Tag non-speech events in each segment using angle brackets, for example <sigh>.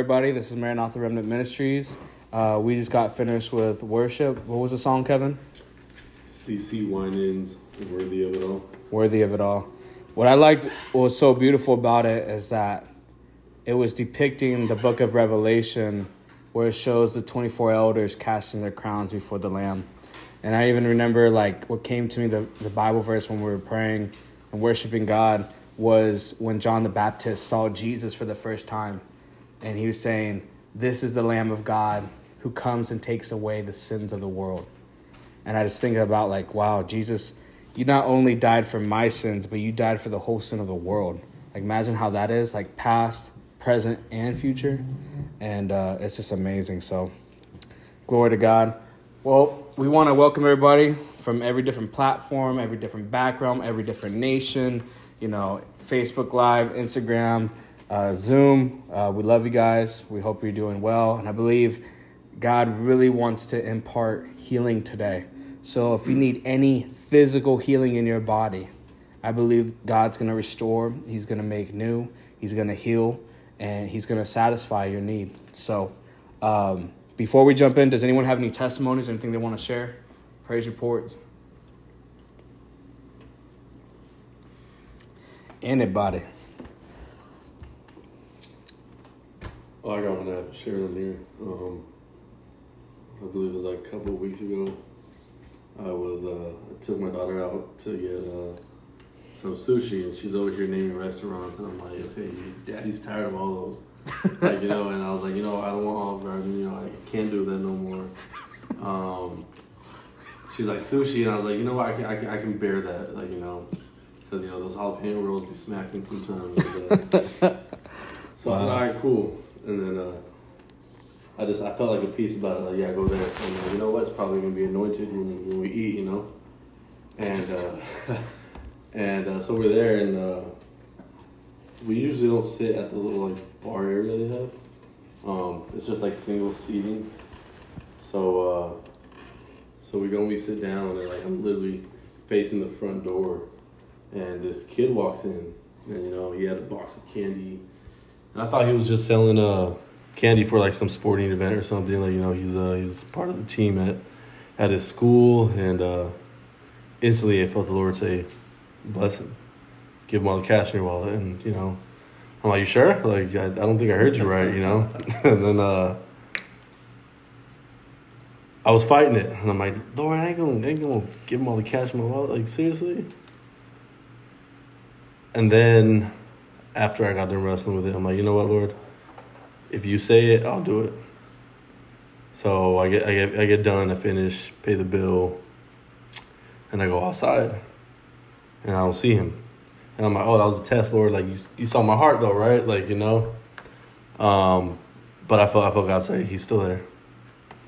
everybody. This is Maranatha Remnant Ministries. Uh, we just got finished with worship. What was the song, Kevin? CeCe Winans, Worthy of It All. Worthy of It All. What I liked, what was so beautiful about it is that it was depicting the book of Revelation where it shows the 24 elders casting their crowns before the Lamb. And I even remember, like, what came to me, the, the Bible verse when we were praying and worshiping God was when John the Baptist saw Jesus for the first time and he was saying, This is the Lamb of God who comes and takes away the sins of the world. And I just think about like, wow, Jesus, you not only died for my sins, but you died for the whole sin of the world. Like imagine how that is, like past, present, and future. And uh, it's just amazing. So glory to God. Well, we want to welcome everybody from every different platform, every different background, every different nation, you know, Facebook Live, Instagram, uh, Zoom. Uh, we love you guys. We hope you're doing well. And I believe God really wants to impart healing today. So if you need any physical healing in your body, I believe God's going to restore, He's going to make new, He's going to heal, and He's going to satisfy your need. So um, before we jump in, does anyone have any testimonies, anything they want to share? Praise reports? Anybody? Oh, I got one that shared on here. Um, I believe it was like a couple of weeks ago. I was uh, I took my daughter out to get uh, some sushi, and she's over here naming restaurants, and I'm like, okay, daddy's tired of all those, <laughs> like you know. And I was like, you know, I don't want Olive Garden, you know, I can't do that no more. Um, she's like sushi, and I was like, you know what, I can, I can, I can bear that, like you know, because you know those jalapeno rolls be smacking sometimes. uh, <laughs> so Wow. like, all right, cool. And then uh, I just I felt like a peace about it. Like, yeah, go there. So I'm like, you know what? It's probably gonna be anointed when, when we eat, you know. And uh, <laughs> and uh, so we're there, and uh, we usually don't sit at the little like bar area they have. Um, it's just like single seating. So uh, so we go and we sit down, and like I'm literally facing the front door, and this kid walks in, and you know he had a box of candy. I thought he was just selling uh candy for like some sporting event or something. Like you know he's uh he's part of the team at at his school, and uh, instantly I felt the Lord say, "Bless him, give him all the cash in your wallet." And you know, I'm like, "You sure?" Like I, I don't think I heard you right, you know. <laughs> and then uh, I was fighting it, and I'm like, "Lord, I ain't gonna, I ain't gonna give him all the cash in my wallet." Like seriously. And then after I got done wrestling with it, I'm like, you know what, Lord? If you say it, I'll do it. So I get I get I get done, I finish, pay the bill, and I go outside. And I don't see him. And I'm like, oh, that was a test, Lord. Like you you saw my heart though, right? Like, you know. Um but I felt I felt God say he's still there.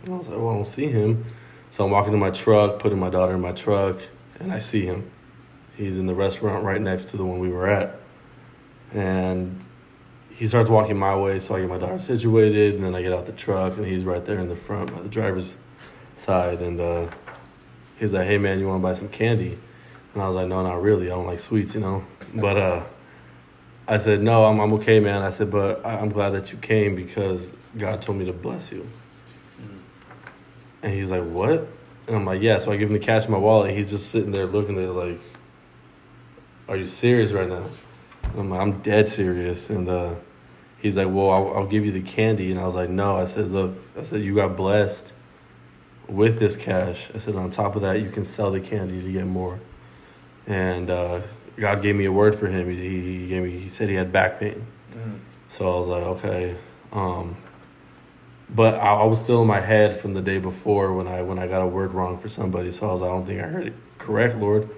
And I was like, well, I don't see him. So I'm walking to my truck, putting my daughter in my truck, and I see him. He's in the restaurant right next to the one we were at. And he starts walking my way, so I get my daughter situated, and then I get out the truck, and he's right there in the front by the driver's side. And uh, he's like, hey, man, you want to buy some candy? And I was like, no, not really. I don't like sweets, you know? But uh, I said, no, I'm, I'm okay, man. I said, but I- I'm glad that you came because God told me to bless you. And he's like, what? And I'm like, yeah. So I give him the cash in my wallet. And he's just sitting there looking at it like, are you serious right now? I'm like, I'm dead serious. And uh, he's like, well, I'll, I'll give you the candy. And I was like, no. I said, look, I said, you got blessed with this cash. I said, on top of that, you can sell the candy to get more. And uh, God gave me a word for him. He, he gave me, he said he had back pain. So I was like, okay. Um, but I, I was still in my head from the day before when I when I got a word wrong for somebody. So I was like, I don't think I heard it correct, Lord.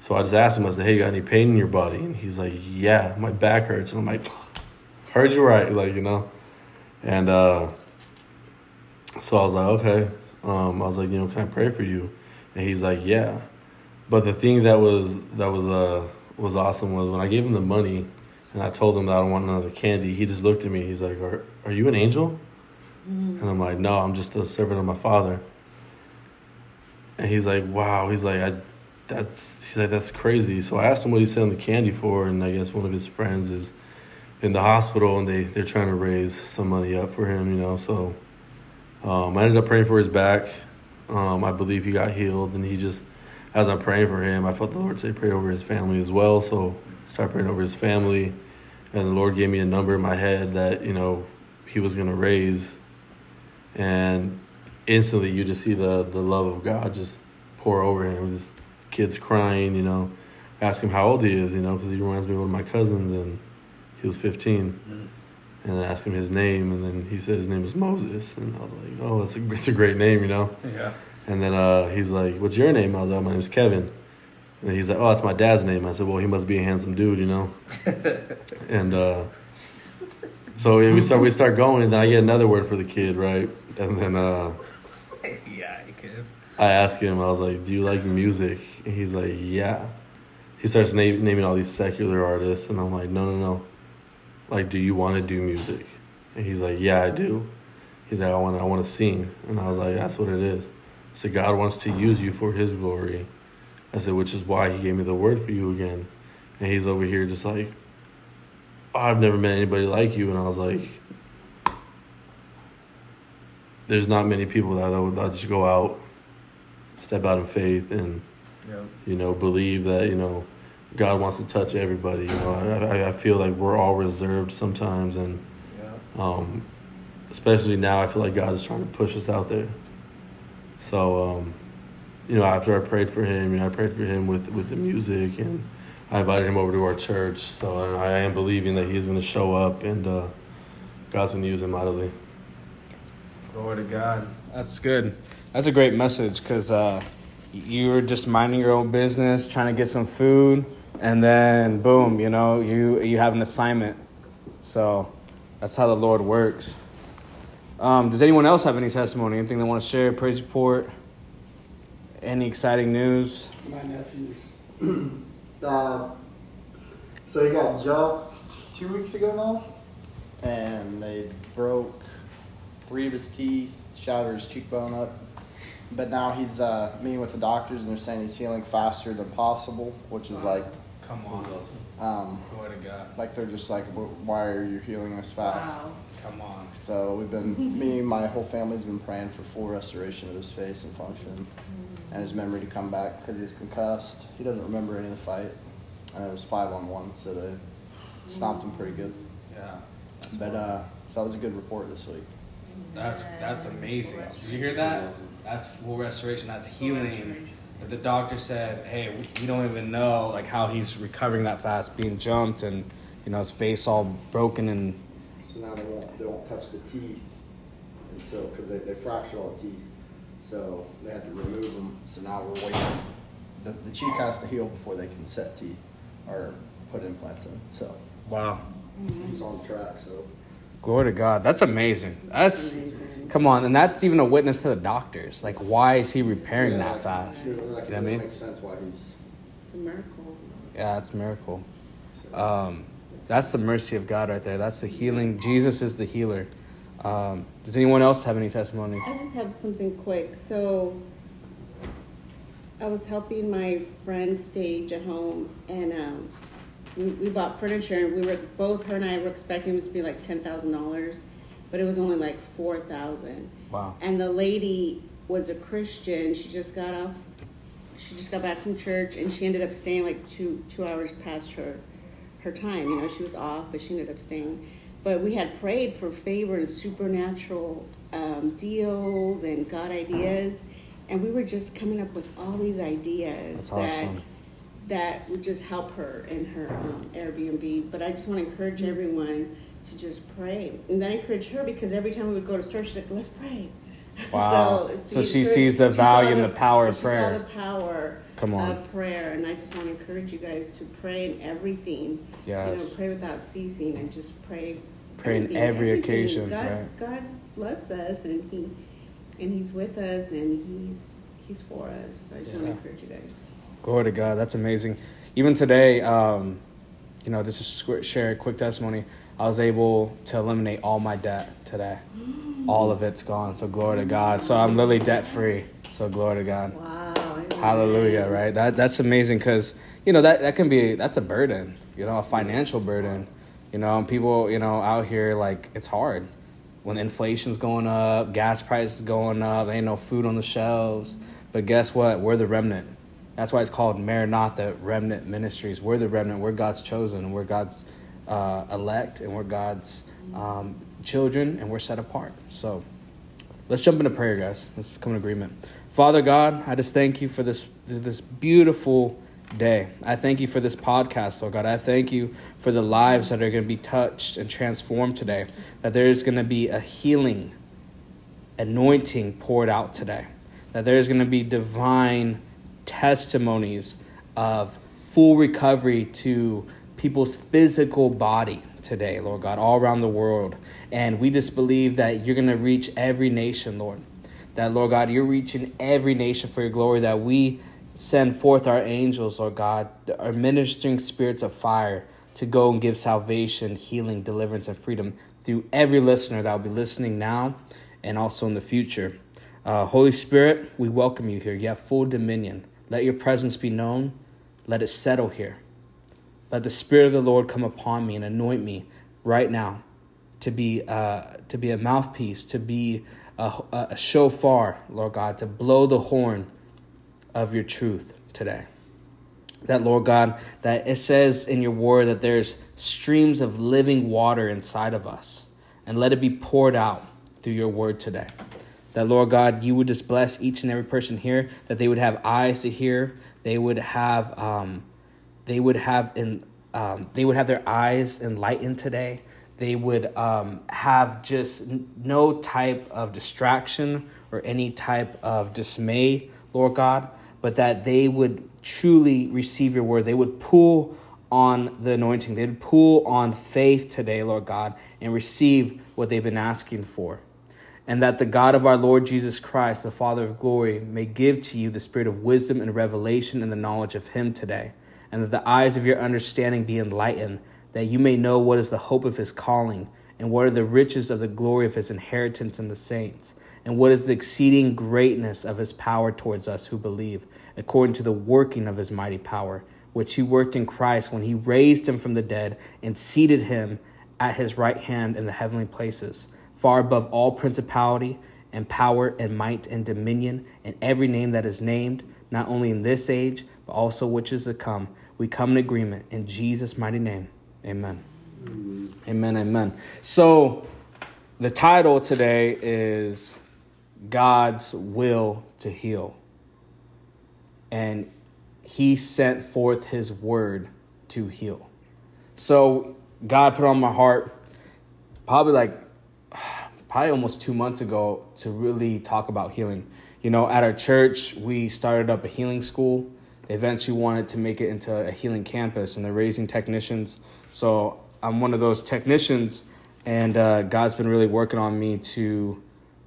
So I just asked him, I said, Hey, you got any pain in your body? And he's like, Yeah, my back hurts. And I'm like, Heard you right, like, you know? And uh so I was like, Okay. Um, I was like, you know, can I pray for you? And he's like, Yeah. But the thing that was that was uh was awesome was when I gave him the money and I told him that I don't want none of the candy, he just looked at me, he's like, Are are you an angel? And I'm like, No, I'm just a servant of my father. And he's like, Wow, he's like, I that's he's like, That's crazy. So I asked him what he's selling the candy for, and I guess one of his friends is in the hospital and they, they're trying to raise some money up for him, you know. So um, I ended up praying for his back. Um, I believe he got healed, and he just, as I'm praying for him, I felt the Lord say pray over his family as well. So I started praying over his family, and the Lord gave me a number in my head that you know he was gonna raise and instantly you just see the the love of God just pour over him. This kid's crying, you know. Ask him how old he is, you know, because he reminds me of one of my cousins, and he was 15. And then asked him his name, and then he said his name is Moses, and I was like, oh, that's a it's a great name, you know. Yeah. And then uh, he's like, "What's your name?" I was like, "My name's Kevin." And he's like, "Oh, that's my dad's name." I said, "Well, he must be a handsome dude, you know." <laughs> and uh, so we start we start going, and then I get another word for the kid, right? And then uh, <laughs> yeah, you could. I ask him, I was like, "Do you like music?" And he's like, "Yeah." He starts na- naming all these secular artists, and I'm like, "No, no, no. Like, do you want to do music?" And he's like, "Yeah, I do." He's like, "I want, I want to sing," and I was like, "That's what it is." Said, God wants to use you for His glory. I said, which is why He gave me the word for you again. And he's over here just like, oh, I've never met anybody like you. And I was like, there's not many people that that just go out, step out in faith, and Yeah. you know believe that you know God wants to touch everybody. You know, I, I, I feel like we're all reserved sometimes, and Yeah. um, especially now, I feel like God is trying to push us out there. So, um, you know, after I prayed for him, you know, I prayed for him with, with the music, and I invited him over to our church. So I am believing that he's going to show up, and uh, God's going to use him mightily. Glory to God. That's good. That's a great message because uh, you were just minding your own business, trying to get some food, and then boom, you know, you you have an assignment. So that's how the Lord works. Um, does anyone else have any testimony? Anything they want to share? Praise report? Any exciting news? My nephews. <clears throat> uh, so he got jumped two weeks ago now, and they broke three of his teeth, shattered his cheekbone up. But now he's uh, meeting with the doctors, and they're saying he's healing faster than possible, which is like, Come on. um, Glory to God. like they're just like, "Wh- why are you healing this fast? Wow. Come on. So we've been, me and my whole family's been praying for full restoration of his face and function, and his memory to come back because he's concussed. He doesn't remember any of the fight, and it was five on one, so they stomped him pretty good. Yeah. But uh, so that was a good report this week. That's that's amazing. Did you hear that? That's full restoration. That's healing. But the doctor said, "Hey, we- we don't even know like how he's recovering that fast, being jumped and you know his face all broken and So now they won't they won't touch the teeth until because they, they fractured all the teeth, so they had to remove them. So now we're waiting. The, the cheek has to heal before they can set teeth or put implants in. So wow, he's on track. So glory to God. That's amazing. That's come on, and that's even a witness to the doctors. Like, why is he repairing Yeah, that fast? Like, You know what I mean? make sense why he's. It's a miracle. Yeah, it's a miracle. Um, that's the mercy of God right there. That's the healing. Jesus is the healer. Um, does anyone else have any testimonies? I just have something quick. So I was helping my friend stage at home, and um, we, we bought furniture, and we were both her and I were expecting it to be like ten thousand dollars, but it was only like four thousand. Wow. And the lady was a Christian. She just got off. She just got back from church, and she ended up staying like two two hours past her her time. You know, she was off, but she ended up staying. But we had prayed for favor and supernatural um, deals and God ideas, and we were just coming up with all these ideas That's awesome. that that would just help her in her um, Airbnb. But I just want to encourage everyone to just pray, and then encourage her because every time we would go to church, she's like, "Let's pray." <laughs> Wow. it's So she sees the value and the power of she prayer. Saw the power Come on. of prayer, and I just want to encourage you guys to pray in everything. You know, pray without ceasing, and just pray. Pray in every everything. occasion, God, right. God loves us, and he, and He's with us, and He's He's for us. So I just want to encourage you guys. Glory to God. That's amazing. Even today, um, you know, just to share a quick testimony. I was able to eliminate all my debt today. All of it's gone. So glory to God. So I'm literally debt free. So glory to God. Wow. Hallelujah, right? That that's amazing because you know that that can be that's a burden, you know, a financial burden, you know, and people you know out here like it's hard when inflation's going up, gas prices going up, there ain't no food on the shelves. But guess what? We're the remnant. That's why it's called Maranatha Remnant Ministries. We're the remnant. We're God's chosen. We're God's uh, elect, and we're God's um, children, and we're set apart. So Let's jump into prayer, guys. Let's come in agreement. Father God, I just thank you for this this beautiful day. I thank you for this podcast, Lord God. I thank you for the lives that are going to be touched and transformed today. That there is going to be a healing anointing poured out today. That there is going to be divine testimonies of full recovery to people's physical body today, Lord God, all around the world. And we just believe that you're going to reach every nation, Lord. That, Lord God, you're reaching every nation for your glory, that we send forth our angels, Lord God, our ministering spirits of fire to go and give salvation, healing, deliverance, and freedom through every listener that will be listening now and also in the future. Uh, Holy Spirit, we welcome you here. You have full dominion. Let your presence be known. Let it settle here. Let the Spirit of the Lord come upon me and anoint me right now to be, uh, to be a mouthpiece, to be a, a shofar, Lord God, to blow the horn of your truth today. That, Lord God, that it says in your word that there's streams of living water inside of us. And let it be poured out through your word today. That, Lord God, you would just bless each and every person here, that they would have eyes to hear, they would have, um, they would have, in, um, they would have their eyes enlightened today. They would um, have just no type of distraction or any type of dismay, Lord God, but that they would truly receive your word. They would pull on the anointing. They'd pull on faith today, Lord God, and receive what they've been asking for. And that the God of our Lord Jesus Christ, the Father of glory, may give to you the spirit of wisdom and revelation and the knowledge of Him today. And that the eyes of your understanding be enlightened, that you may know what is the hope of His calling, and what are the riches of the glory of His inheritance in the saints, and what is the exceeding greatness of His power towards us who believe, according to the working of His mighty power, which He worked in Christ when He raised Him from the dead and seated Him at His right hand in the heavenly places far above all principality and power and might and dominion and every name that is named, not only in this age, but also which is to come. We come in agreement in Jesus' mighty name. Amen. Amen. Amen. So, the title today is God's Will to Heal. And He sent forth His word to heal. So, God put on my heart probably like <sighs> probably almost two months ago to really talk about healing. You know, at our church, we started up a healing school. Eventually wanted to make it into a healing campus, and they're raising technicians. So I'm one of those technicians, and uh, God's been really working on me to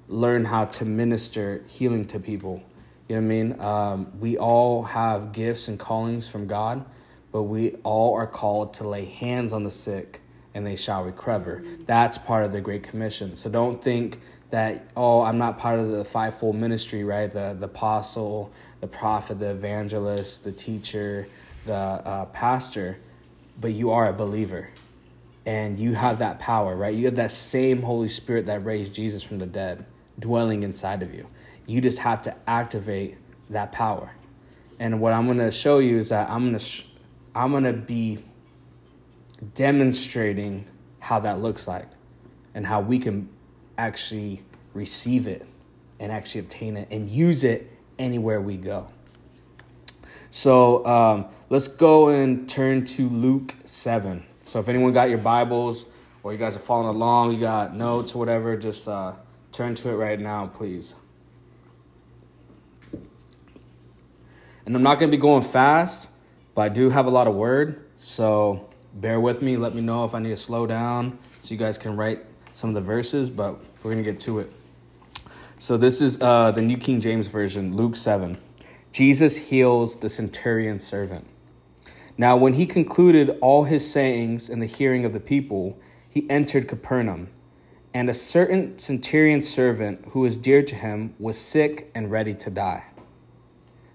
learn how to minister healing to people. You know what I mean? Um, we all have gifts and callings from God, but we all are called to lay hands on the sick and they shall recover. That's part of the Great Commission. So don't think that, oh, I'm not part of the fivefold ministry, right? The, the apostle, the prophet, the evangelist, the teacher, the uh, pastor, but you are a believer. And you have that power, right? You have that same Holy Spirit that raised Jesus from the dead dwelling inside of you. You just have to activate that power. And what I'm going to show you is that I'm going to I'm going to be demonstrating how that looks like and how we can actually receive it and actually obtain it and use it anywhere we go. So um, let's go and turn to Luke 7. So if anyone got your Bibles or you guys are following along, you got notes or whatever, just uh, turn to it right now, please. And I'm not going to be going fast, but I do have a lot of word. So bear with me. Let me know if I need to slow down so you guys can write some of the verses, but we're going to get to it. So this is uh, the New King James Version, Luke 7. Jesus heals the centurion's servant. Now, when he concluded all his sayings in the hearing of the people, he entered Capernaum. And a certain centurion's servant who was dear to him was sick and ready to die.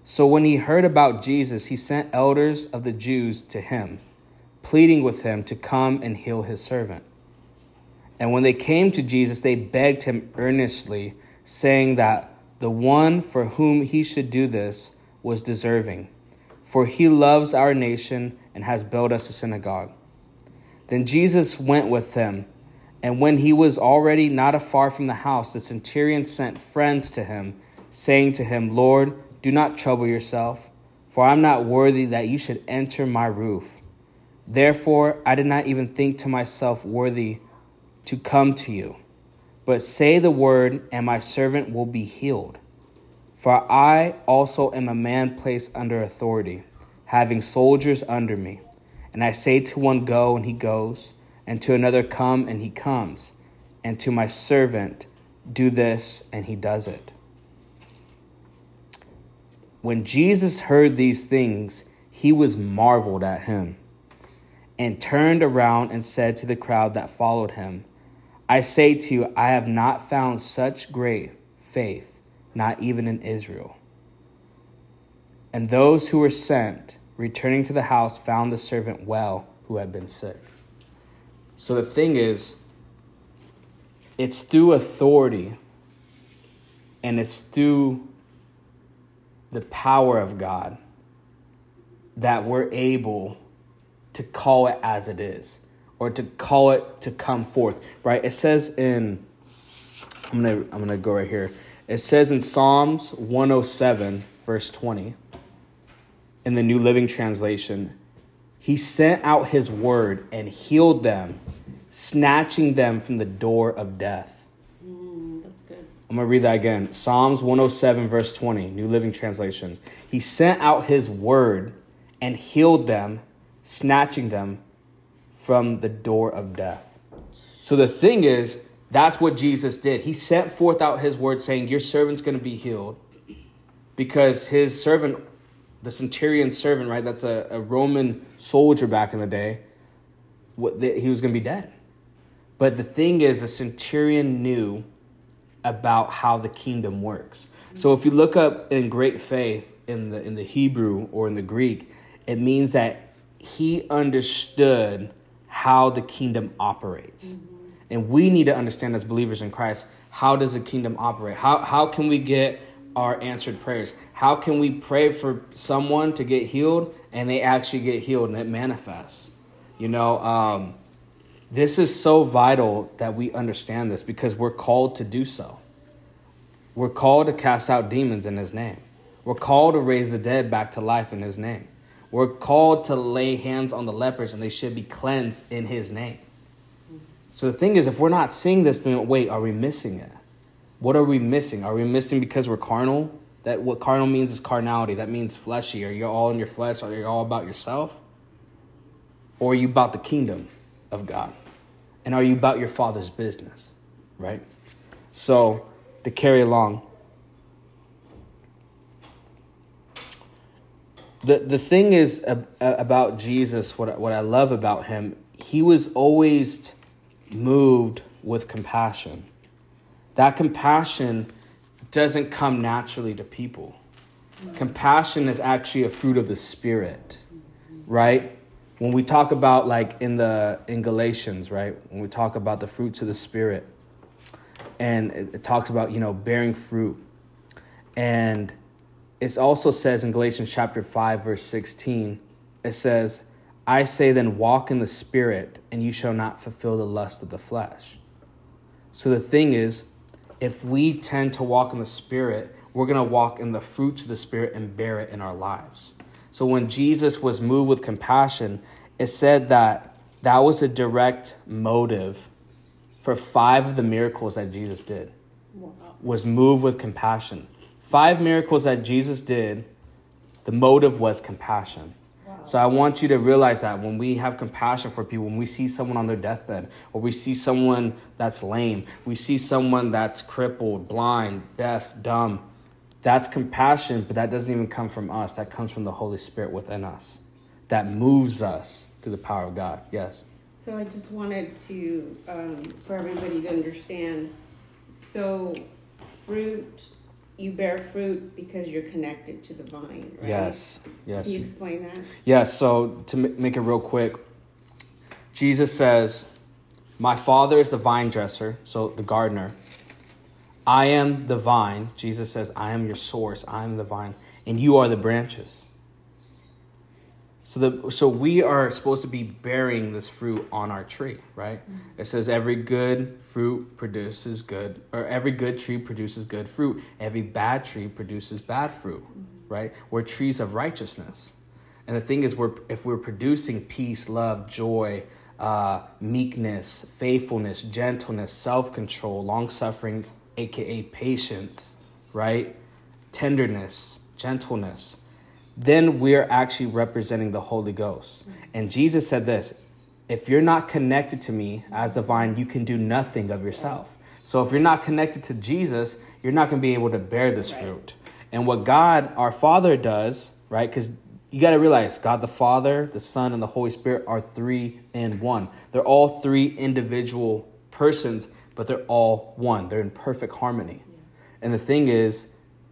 So when he heard about Jesus, he sent elders of the Jews to him pleading with him to come and heal his servant. And when they came to Jesus, they begged him earnestly, saying that the one for whom he should do this was deserving, for he loves our nation and has built us a synagogue. Then Jesus went with them, And when he was already not afar from the house, the centurion sent friends to him, saying to him, Lord, do not trouble yourself, for I am not worthy that you should enter my roof. Therefore, I did not even think to myself worthy to come to you. But say the word, and my servant will be healed. For I also am a man placed under authority, having soldiers under me. And I say to one, Go, and he goes, and to another, Come, and he comes, and to my servant, Do this, and he does it. When Jesus heard these things, he was marveled at him, and turned around and said to the crowd that followed him, I say to you, I have not found such great faith, not even in Israel. And those who were sent, returning to the house, found the servant well who had been sick. So the thing is, it's through authority and it's through the power of God that we're able to call it as it is or to call it to come forth, right? It says in I'm going to I'm going to go right here. It says in Psalms 107 verse 20 in the New Living Translation, he sent out his word and healed them, snatching them from the door of death. Mm, that's good. I'm going to read that again. Psalms 107, verse 20, New Living Translation. He sent out his word and healed them, snatching them from the door of death. So the thing is, that's what Jesus did. He sent forth out his word saying, Your servant's going to be healed because his servant, the centurion servant, right? That's a, a Roman soldier back in the day, what, that he was going to be dead. But the thing is, the centurion knew about how the kingdom works. So if you look up in great faith in the in the Hebrew or in the Greek, it means that he understood how the kingdom operates. And we need to understand as believers in Christ, how does the kingdom operate? How how can we get our answered prayers? How can we pray for someone to get healed and they actually get healed and it manifests? You know, um, this is so vital that we understand this because we're called to do so. We're called to cast out demons in His name. We're called to raise the dead back to life in His name. We're called to lay hands on the lepers and they should be cleansed in His name. So the thing is, if we're not seeing this, then wait, are we missing it? What are we missing? Are we missing because we're carnal? That what carnal means is carnality. That means fleshy. Are you all in your flesh? Are you all about yourself? Or are you about the kingdom of God? And are you about your father's business? Right? So, to carry along, the, the thing is ab- about Jesus, what, what I love about him, he was always moved with compassion. That compassion doesn't come naturally to people. Compassion is actually a fruit of the spirit, right? When we talk about like in the in Galatians, right? When we talk about the fruits of the spirit, and it, it talks about you know bearing fruit, and it also says in Galatians chapter five verse sixteen, it says, "I say then, walk in the spirit, and you shall not fulfill the lust of the flesh." So the thing is, if we tend to walk in the Spirit, we're going to walk in the fruits of the Spirit and bear it in our lives. So when Jesus was moved with compassion, it said that that was a direct motive for five of the miracles that Jesus did Wow. was moved with compassion. Five miracles that Jesus did, the motive was compassion. So I want you to realize that when we have compassion for people, when we see someone on their deathbed, or we see someone that's lame, we see someone that's crippled, blind, deaf, dumb, that's compassion, but that doesn't even come from us. That comes from the Holy Spirit within us. That moves us through the power of God. Yes. So I just wanted to, um, for everybody to understand. So, fruit, you bear fruit because you're connected to the vine, right? Yes. Yes. Can you explain that? Yeah, so to make it real quick, Jesus says, My Father is the vine dresser, so the gardener. I am the vine. Jesus says, I am your source. I am the vine, and you are the branches. So the so we are supposed to be bearing this fruit on our tree, right? It says every good fruit produces good, or every good tree produces good fruit. Every bad tree produces bad fruit, right? We're trees of righteousness. And the thing is, we're if we're producing peace, love, joy, uh, meekness, faithfulness, gentleness, self control, long suffering, aka patience, right? Tenderness, gentleness, then we're actually representing the Holy Ghost. And Jesus said this if you're not connected to me as a vine, you can do nothing of yourself. So if you're not connected to Jesus, you're not going to be able to bear this fruit. And what God, our Father, does, right? Because you got to realize God the Father, the Son, and the Holy Spirit are three in one. They're all three individual persons, but they're all one. They're in perfect harmony. And the thing is,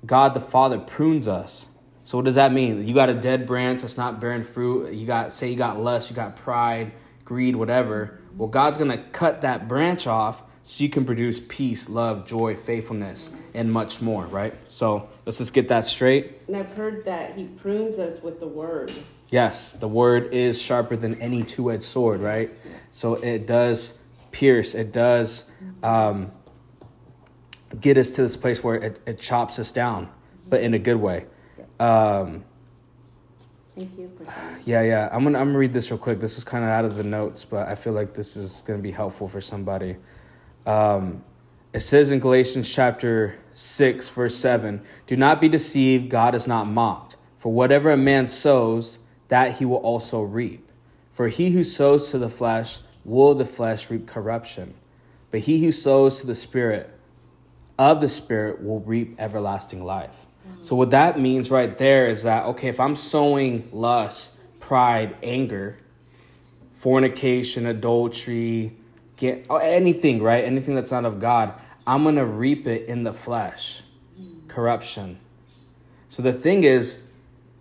God the Father prunes us. So what does that mean? You got a dead branch that's not bearing fruit. You got say you got lust, you got pride, greed, whatever. Well, God's gonna cut that branch off so you can produce peace, love, joy, faithfulness, and much more, right? So let's just get that straight. And I've heard that he prunes us with the word. Yes, the word is sharper than any two edged sword, right? So it does pierce, it does um, get us to this place where it, it chops us down, but in a good way. Um, Thank you for yeah, yeah. I'm gonna I'm gonna read this real quick. This is kind of out of the notes, but I feel like this is gonna be helpful for somebody. Um, it says in Galatians chapter six, verse seven: "Do not be deceived; God is not mocked. For whatever a man sows, that he will also reap. For he who sows to the flesh will the flesh reap corruption, but he who sows to the Spirit of the Spirit will reap everlasting life." So what that means right there is that okay, if I'm sowing lust, pride, anger, fornication, adultery, get oh, anything, right? Anything that's not of God, I'm going to reap it in the flesh. Corruption. So the thing is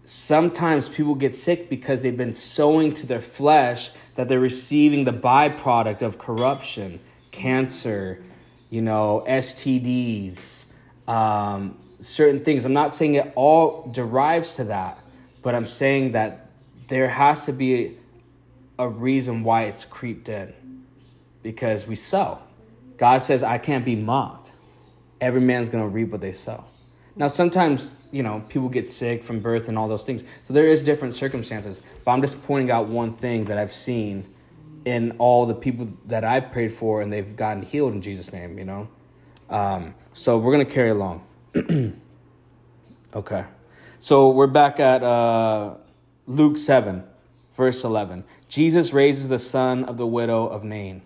sometimes people get sick because they've been sowing to their flesh that they're receiving the byproduct of corruption, cancer, you know, STDs, um, certain things. I'm not saying it all derives to that, but I'm saying that there has to be a reason why it's creeped in because we sow. God says, I can't be mocked. Every man's going to reap what they sow. Now, sometimes, you know, people get sick from birth and all those things. So there is different circumstances. But I'm just pointing out one thing that I've seen in all the people that I've prayed for and they've gotten healed in Jesus' name, you know? Um, so we're going to carry along. <clears throat> okay. So we're back at uh, Luke 7, verse 11. Jesus raises the son of the widow of Nain.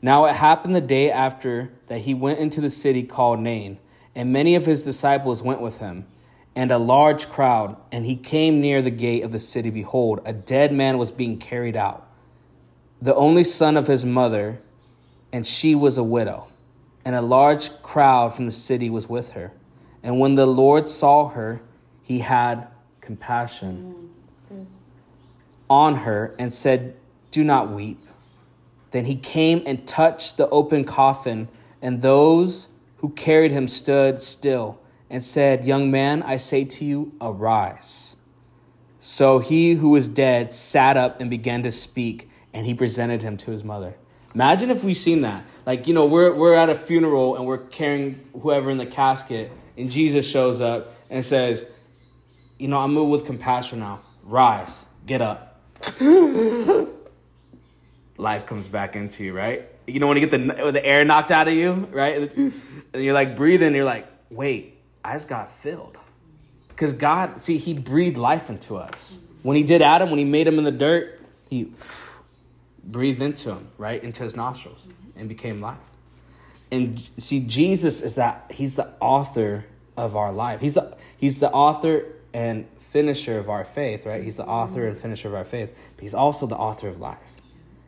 Now it happened the day after that he went into the city called Nain, and many of his disciples went with him, and a large crowd. And he came near the gate of the city. Behold, a dead man was being carried out, the only son of his mother, and she was a widow. And a large crowd from the city was with her. And when the Lord saw her, he had compassion mm, on her and said, Do not weep. Then he came and touched the open coffin, and those who carried him stood still and said, Young man, I say to you, arise. So he who was dead sat up and began to speak, and he presented him to his mother. Imagine if we seen that. Like, you know, we're, we're at a funeral and we're carrying whoever in the casket, and Jesus shows up and says, You know, I'm moved with compassion now. Rise, get up. <laughs> Life comes back into you, right? You know, when you get the, the air knocked out of you, right? And you're like breathing, you're like, Wait, I just got filled. Because God, see, He breathed life into us. When He did Adam, when He made him in the dirt, He breathed into him, right? Into his nostrils and became life. And see, Jesus is that He's the author of our life. He's the, he's the author and finisher of our faith, right? He's the author and finisher of our faith, but He's also the author of life.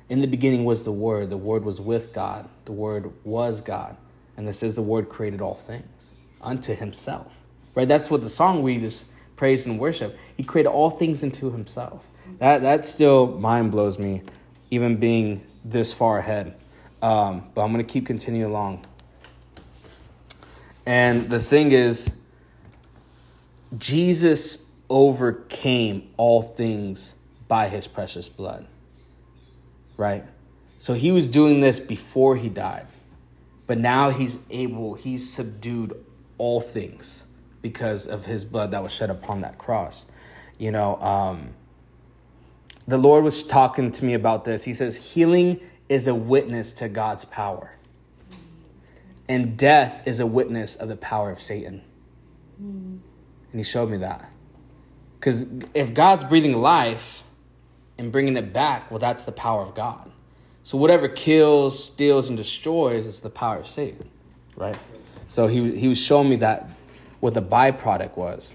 In the beginning was the Word, the Word was with God, the Word was God. And this is the Word created all things unto Himself, right? That's what the song we just praise and worship. He created all things into Himself. That, that still mind blows me, even being this far ahead. Um, but I'm going to keep continuing along. And the thing is, Jesus overcame all things by his precious blood. Right? So he was doing this before he died. But now he's able, he's subdued all things because of his blood that was shed upon that cross. You know, um, the Lord was talking to me about this. He says, Healing is a witness to God's power, and death is a witness of the power of Satan. And He showed me that. Because if God's breathing life and bringing it back, well, that's the power of God. So whatever kills, steals, and destroys is the power of Satan, right? So he, he was showing me that what the byproduct was.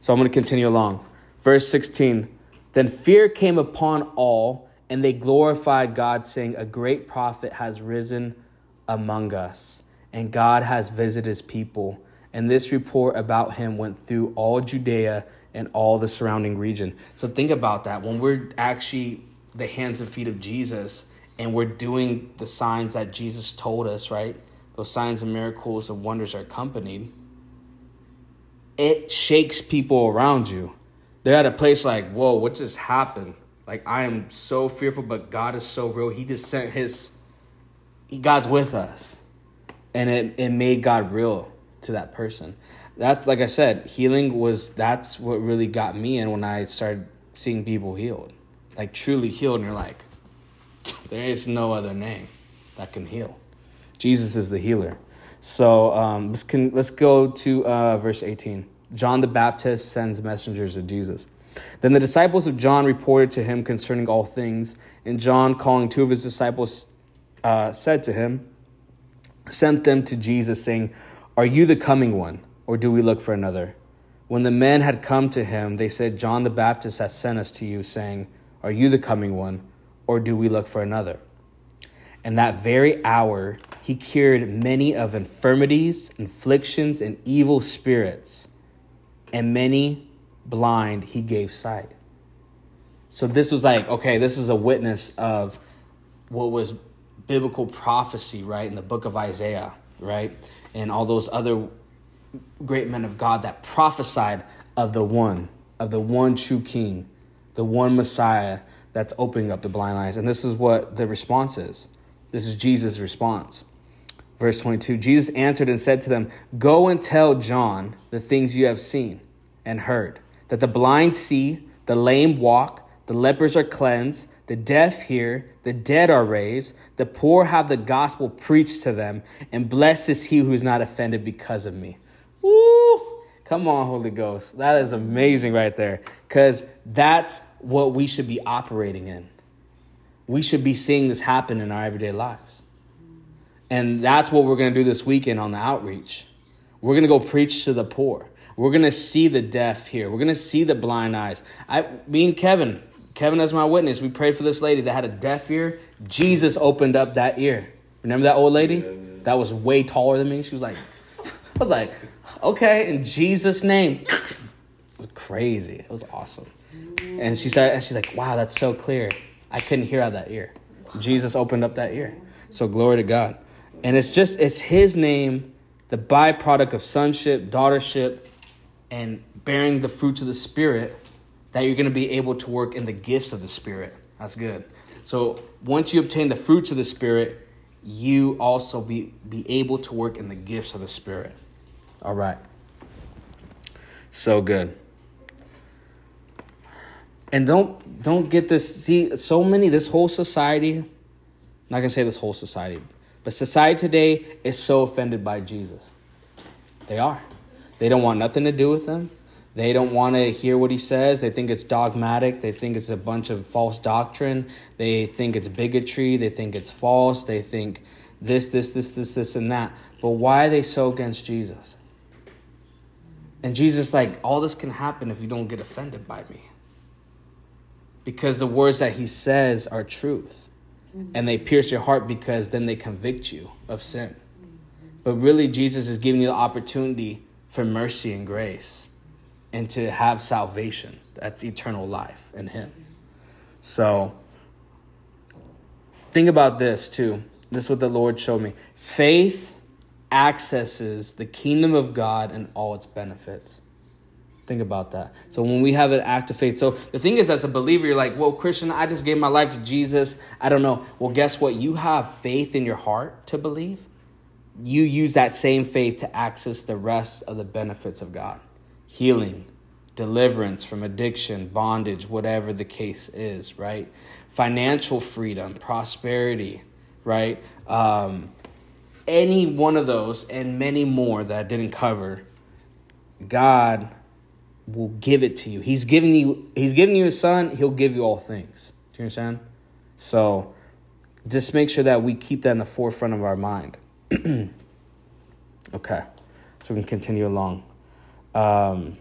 So I'm going to continue along. Verse 16 Then fear came upon all, and they glorified God, saying, A great prophet has risen among us, and God has visited his people. And this report about him went through all Judea and all the surrounding region. So think about that. When we're actually the hands and feet of Jesus, and we're doing the signs that Jesus told us, right? Those signs and miracles and wonders are accompanied it shakes people around you. They're at a place like, whoa, what just happened? Like, I am so fearful, but God is so real. He just sent his, he, God's with us. And it, it made God real to that person. That's, like I said, healing was, that's what really got me in when I started seeing people healed. Like, truly healed. And you're like, there is no other name that can heal. Jesus is the healer. So um, let's, can, let's go to uh, verse 18. John the Baptist sends messengers to Jesus. Then the disciples of John reported to him concerning all things. And John, calling two of his disciples, uh, said to him, Sent them to Jesus, saying, Are you the coming one, or do we look for another? When the men had come to him, they said, John the Baptist has sent us to you, saying, Are you the coming one, or do we look for another? And that very hour, he cured many of infirmities, afflictions, and evil spirits, and many blind he gave sight. So this was like, okay, this is a witness of what was biblical prophecy, right, in the book of Isaiah, right? And all those other great men of God that prophesied of the one, of the one true king, the one Messiah that's opening up the blind eyes. And this is what the response is. This is Jesus' response. Verse 22 Jesus answered and said to them, Go and tell John the things you have seen and heard that the blind see, the lame walk, the lepers are cleansed, the deaf hear, the dead are raised, the poor have the gospel preached to them, and blessed is he who is not offended because of me. Woo! Come on, Holy Ghost. That is amazing right there. Because that's what we should be operating in. We should be seeing this happen in our everyday lives. And that's what we're going to do this weekend on the outreach. We're going to go preach to the poor. We're going to see the deaf here. We're going to see the blind eyes. I, me and Kevin, Kevin as my witness, we prayed for this lady that had a deaf ear. Jesus opened up that ear. Remember that old lady? That was way taller than me. She was like, <laughs> I was like, okay, in Jesus' name. <coughs> It was crazy. It was awesome. And she said, and she's like, wow, that's so clear. I couldn't hear out that ear. Jesus opened up that ear. So glory to God. And it's just, it's his name, the byproduct of sonship, daughtership, and bearing the fruits of the Spirit that you're going to be able to work in the gifts of the Spirit. That's good. So once you obtain the fruits of the Spirit, you also be, be able to work in the gifts of the Spirit. All right. So good. And don't don't get this see so many this whole society, I'm not gonna say this whole society, but society today is so offended by Jesus. They are. They don't want nothing to do with him. They don't want to hear what he says. They think it's dogmatic. They think it's a bunch of false doctrine. They think it's bigotry. They think it's false. They think this, this, this, this, this, and that. But why are they so against Jesus? And Jesus, like, all this can happen if you don't get offended by me. Because the words that he says are truth. And they pierce your heart because then they convict you of sin. But really, Jesus is giving you the opportunity for mercy and grace and to have salvation. That's eternal life in Him. So, think about this too. This is what the Lord showed me. Faith accesses the kingdom of God and all its benefits. Think about that. So when we have an act of faith, so the thing is, as a believer, you're like, well, Christian, I just gave my life to Jesus. I don't know. Well, guess what? You have faith in your heart to believe. You use that same faith to access the rest of the benefits of God healing, deliverance from addiction, bondage, whatever the case is, right? Financial freedom, prosperity, right? Um, any one of those and many more that I didn't cover, God will give it to you. He's giving you He's giving you His Son. He'll give you all things. Do you understand? So, just make sure that we keep that in the forefront of our mind. <clears throat> okay, so we can continue along. Um,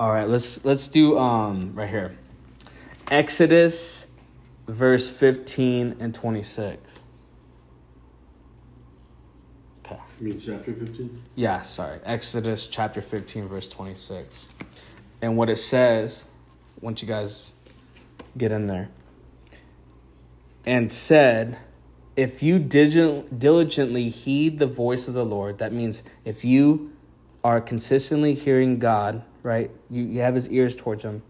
all right, let's let's do um right here. Exodus verse 15 and 26. Okay. You mean chapter 15? Yeah, sorry. Exodus chapter 15, verse 26. And what it says, once you guys get in there, and said, If you diligently heed the voice of the Lord, that means if you are consistently hearing God, right? You, you have his ears towards him,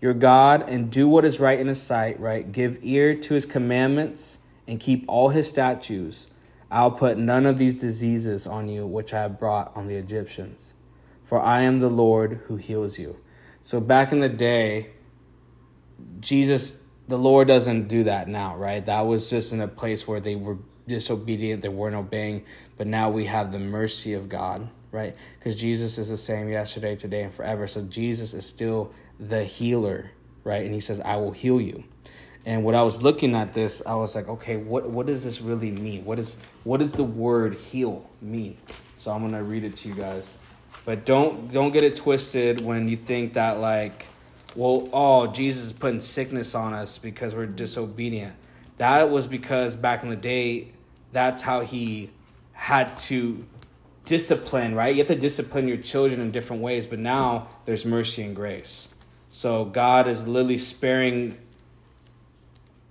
your God, and do what is right in his sight, right? Give ear to his commandments and keep all his statutes. I'll put none of these diseases on you which I have brought on the Egyptians. For I am the Lord who heals you. So back in the day, Jesus, the Lord doesn't do that now, right? That was just in a place where they were disobedient, they weren't obeying. But now we have the mercy of God, right? Because Jesus is the same yesterday, today, and forever. So Jesus is still the healer, right? And he says, I will heal you. And when I was looking at this, I was like, okay, what, what does this really mean? What is what does the word heal mean? So I'm gonna read it to you guys. But don't don't get it twisted when you think that like, well, oh, Jesus is putting sickness on us because we're disobedient. That was because back in the day, that's how he had to discipline, right? You have to discipline your children in different ways, but now there's mercy and grace. So God is literally sparing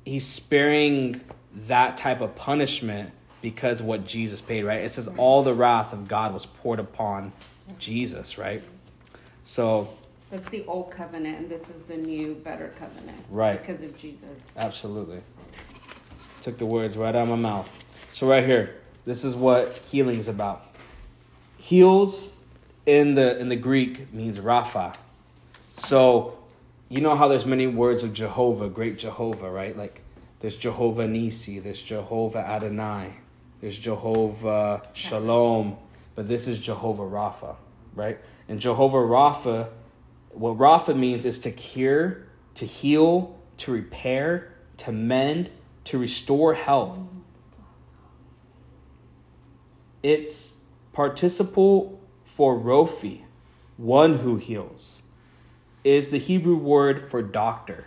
he's sparing that type of punishment because what Jesus paid, right? It says all the wrath of God was poured upon Jesus, right? So, That's the old covenant, and this is the new, better covenant. Right. Because of Jesus. absolutely. Took the words right out of my mouth. So right here, this is what healing is about. Heals in the in the Greek means Rapha. So, you know how there's many words of Jehovah, great Jehovah, right? Like there's Jehovah Nisi, there's Jehovah Adonai, there's Jehovah Shalom, but this is Jehovah Rapha, right? And Jehovah Rapha, what Rapha means is to cure, to heal, to repair, to mend, to restore health. It's participle for Rofi, one who heals, is the Hebrew word for doctor.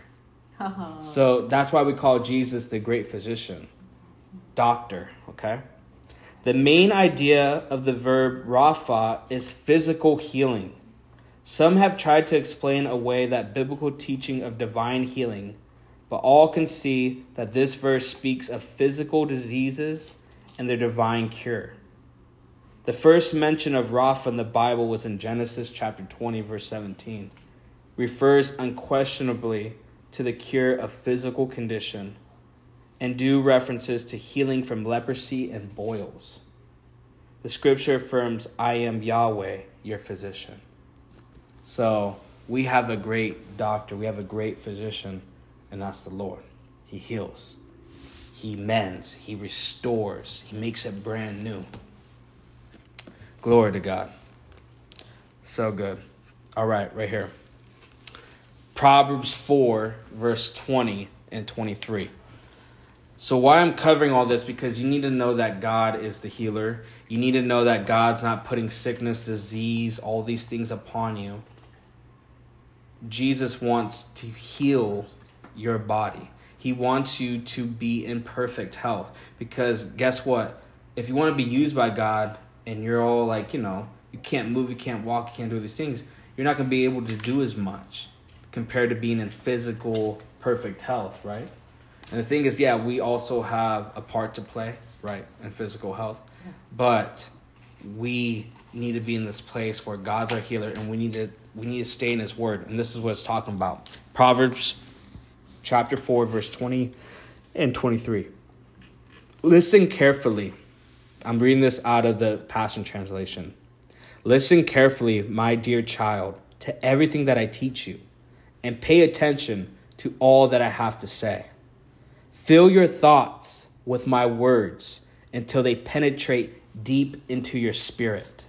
<laughs> So that's why we call Jesus the great physician, doctor, okay? The main idea of the verb rapha is physical healing. Some have tried to explain away that biblical teaching of divine healing, but all can see that this verse speaks of physical diseases and their divine cure. The first mention of Rapha in the Bible was in Genesis chapter 20, verse 17. Refers unquestionably to the cure of physical condition and do references to healing from leprosy and boils. The scripture affirms, I am Yahweh, your physician. So we have a great doctor, we have a great physician, and that's the Lord. He heals, He mends, He restores, He makes it brand new. Glory to God. So good. All right, right here. Proverbs 4, verse 20 and 23. So, why I'm covering all this because you need to know that God is the healer. You need to know that God's not putting sickness, disease, all these things upon you. Jesus wants to heal your body. He wants you to be in perfect health because guess what? If you want to be used by God and you're all like, you know, you can't move, you can't walk, you can't do these things, you're not going to be able to do as much compared to being in physical perfect health, right? And the thing is, yeah, we also have a part to play, right, in physical health. But we need to be in this place where God's our healer and we need to we need to stay in his word. And this is what it's talking about. Proverbs chapter 4 verse 20 and 23. Listen carefully. I'm reading this out of the Passion Translation. Listen carefully, my dear child, to everything that I teach you, and pay attention to all that I have to say. Fill your thoughts with my words until they penetrate deep into your spirit.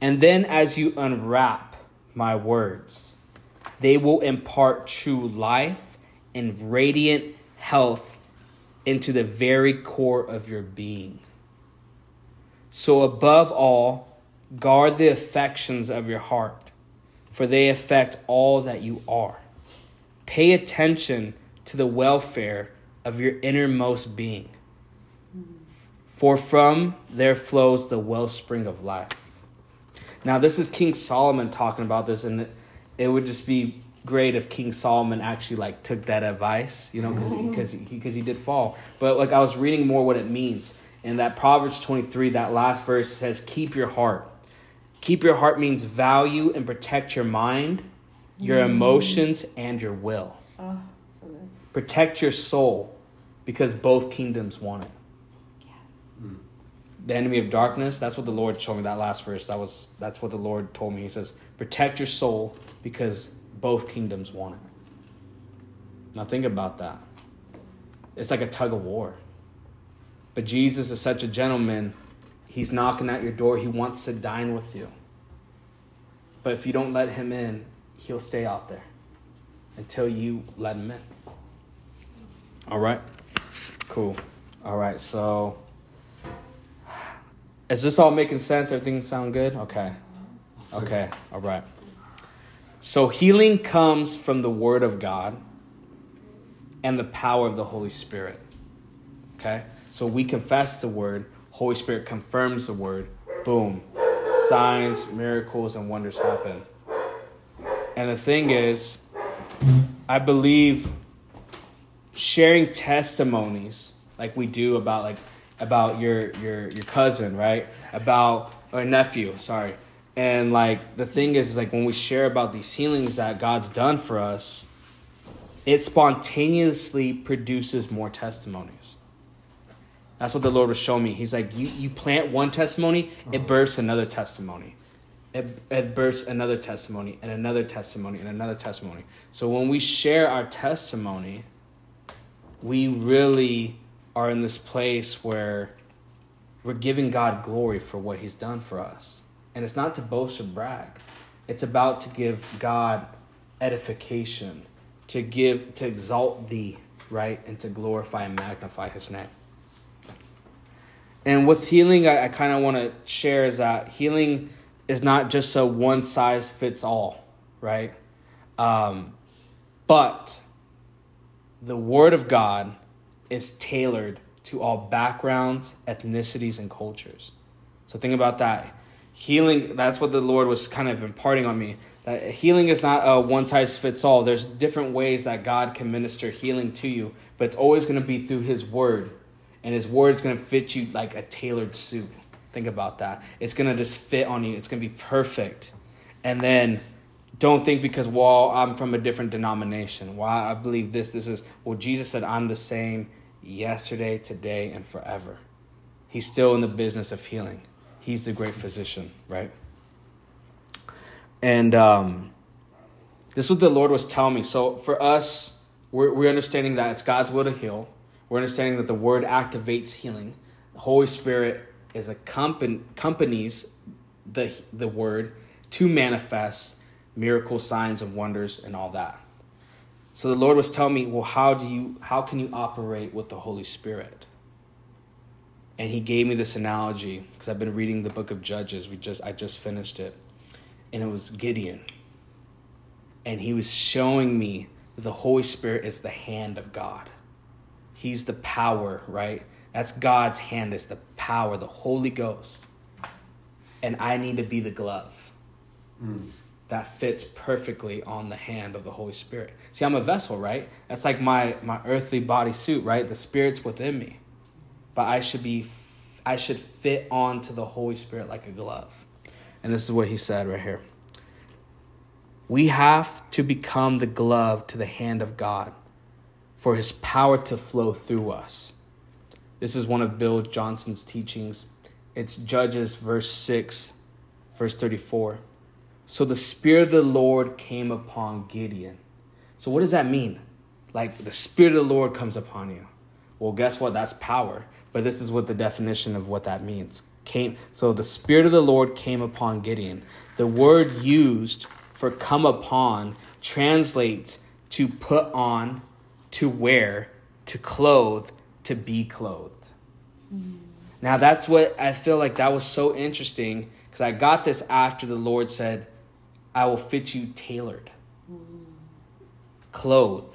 And then, as you unwrap my words, they will impart true life and radiant health into the very core of your being. So, above all, guard the affections of your heart, for they affect all that you are. Pay attention to the welfare of your innermost being, for from there flows the wellspring of life. Now, this is King Solomon talking about this, and it, would just be great if King Solomon actually like took that advice, you know, because he, mm-hmm. because he did fall. But like I was reading more what it means, and that Proverbs twenty three, that last verse says, "Keep your heart." Keep your heart means value and protect your mind, your mm-hmm. emotions, and your will. Good. Protect your soul, because both kingdoms want it. Yes. the enemy of darkness that's what the lord showed me that last verse. That was that's what the lord told me. He says protect your soul because both kingdoms want it. Now think about that. It's like a tug of war. But jesus is such a gentleman he's knocking at your door. He wants to dine with you. But if you don't let him in he'll stay out there until you let him in all right cool all right so is this all making sense? Everything sound good? Okay. Okay. All right. So healing comes from the word of God and the power of the Holy Spirit. Okay? So we confess the word, Holy Spirit confirms the word. Boom. Signs, miracles and wonders happen. And the thing is, I believe sharing testimonies like we do about like about your your your cousin, right? About or nephew, sorry. And like the thing is, is like when we share about these healings that God's done for us, it spontaneously produces more testimonies. That's what the Lord was showing me. He's like, you you plant one testimony, it uh-huh. births another testimony. It, it births another testimony and another testimony and another testimony. So when we share our testimony, we really are in this place where we're giving God glory for what He's done for us. And it's not to boast or brag, it's about to give God edification, to give, to exalt thee, right? And to glorify and magnify His name. And with healing, I, I kind of want to share is that healing is not just a one size fits all, right? Um, but the Word of God is tailored to all backgrounds, ethnicities, and cultures. So think about that. Healing, that's what the Lord was kind of imparting on me. That healing is not a one size fits all. There's different ways that God can minister healing to you, but it's always going to be through His Word. And His Word is going to fit you like a tailored suit. Think about that. It's going to just fit on you, it's going to be perfect. And then don't think because well i'm from a different denomination. Well i believe this this is well jesus said i'm the same yesterday today and forever. He's still in the business of healing. He's the great physician right? And um, this is what the lord was telling me. So for us we're, we're understanding that it's god's will to heal. We're understanding that the word activates healing. The holy spirit is a accompanies companies the, the word to manifest miracle signs and wonders and all that. So the lord was telling me well how do you how can you operate with the holy spirit? And he gave me this analogy because i've been reading the book of judges. We just i just finished it. And it was gideon. And he was showing me the holy spirit is the hand of god. He's the power right? That's god's hand is the power the holy ghost. And i need to be the glove hmm. That fits perfectly on the hand of the Holy Spirit. See, I'm a vessel, right? That's like my my earthly body suit, right? The spirit's within me. But I should be I should fit onto the Holy Spirit like a glove. And this is what he said right here. We have to become the glove to the hand of God for his power to flow through us. This is one of Bill Johnson's teachings. It's Judges, verse 6, verse 34. So the Spirit of the Lord came upon Gideon. So, what does that mean? Like the Spirit of the Lord comes upon you. Well, guess what? That's power. But this is what the definition of what that means. Came so the Spirit of the Lord came upon Gideon. The word used for come upon translates to put on, to wear, to clothe, to be clothed. Now that's what I feel like that was so interesting because I got this after the Lord said, I will fit you tailored. Clothe,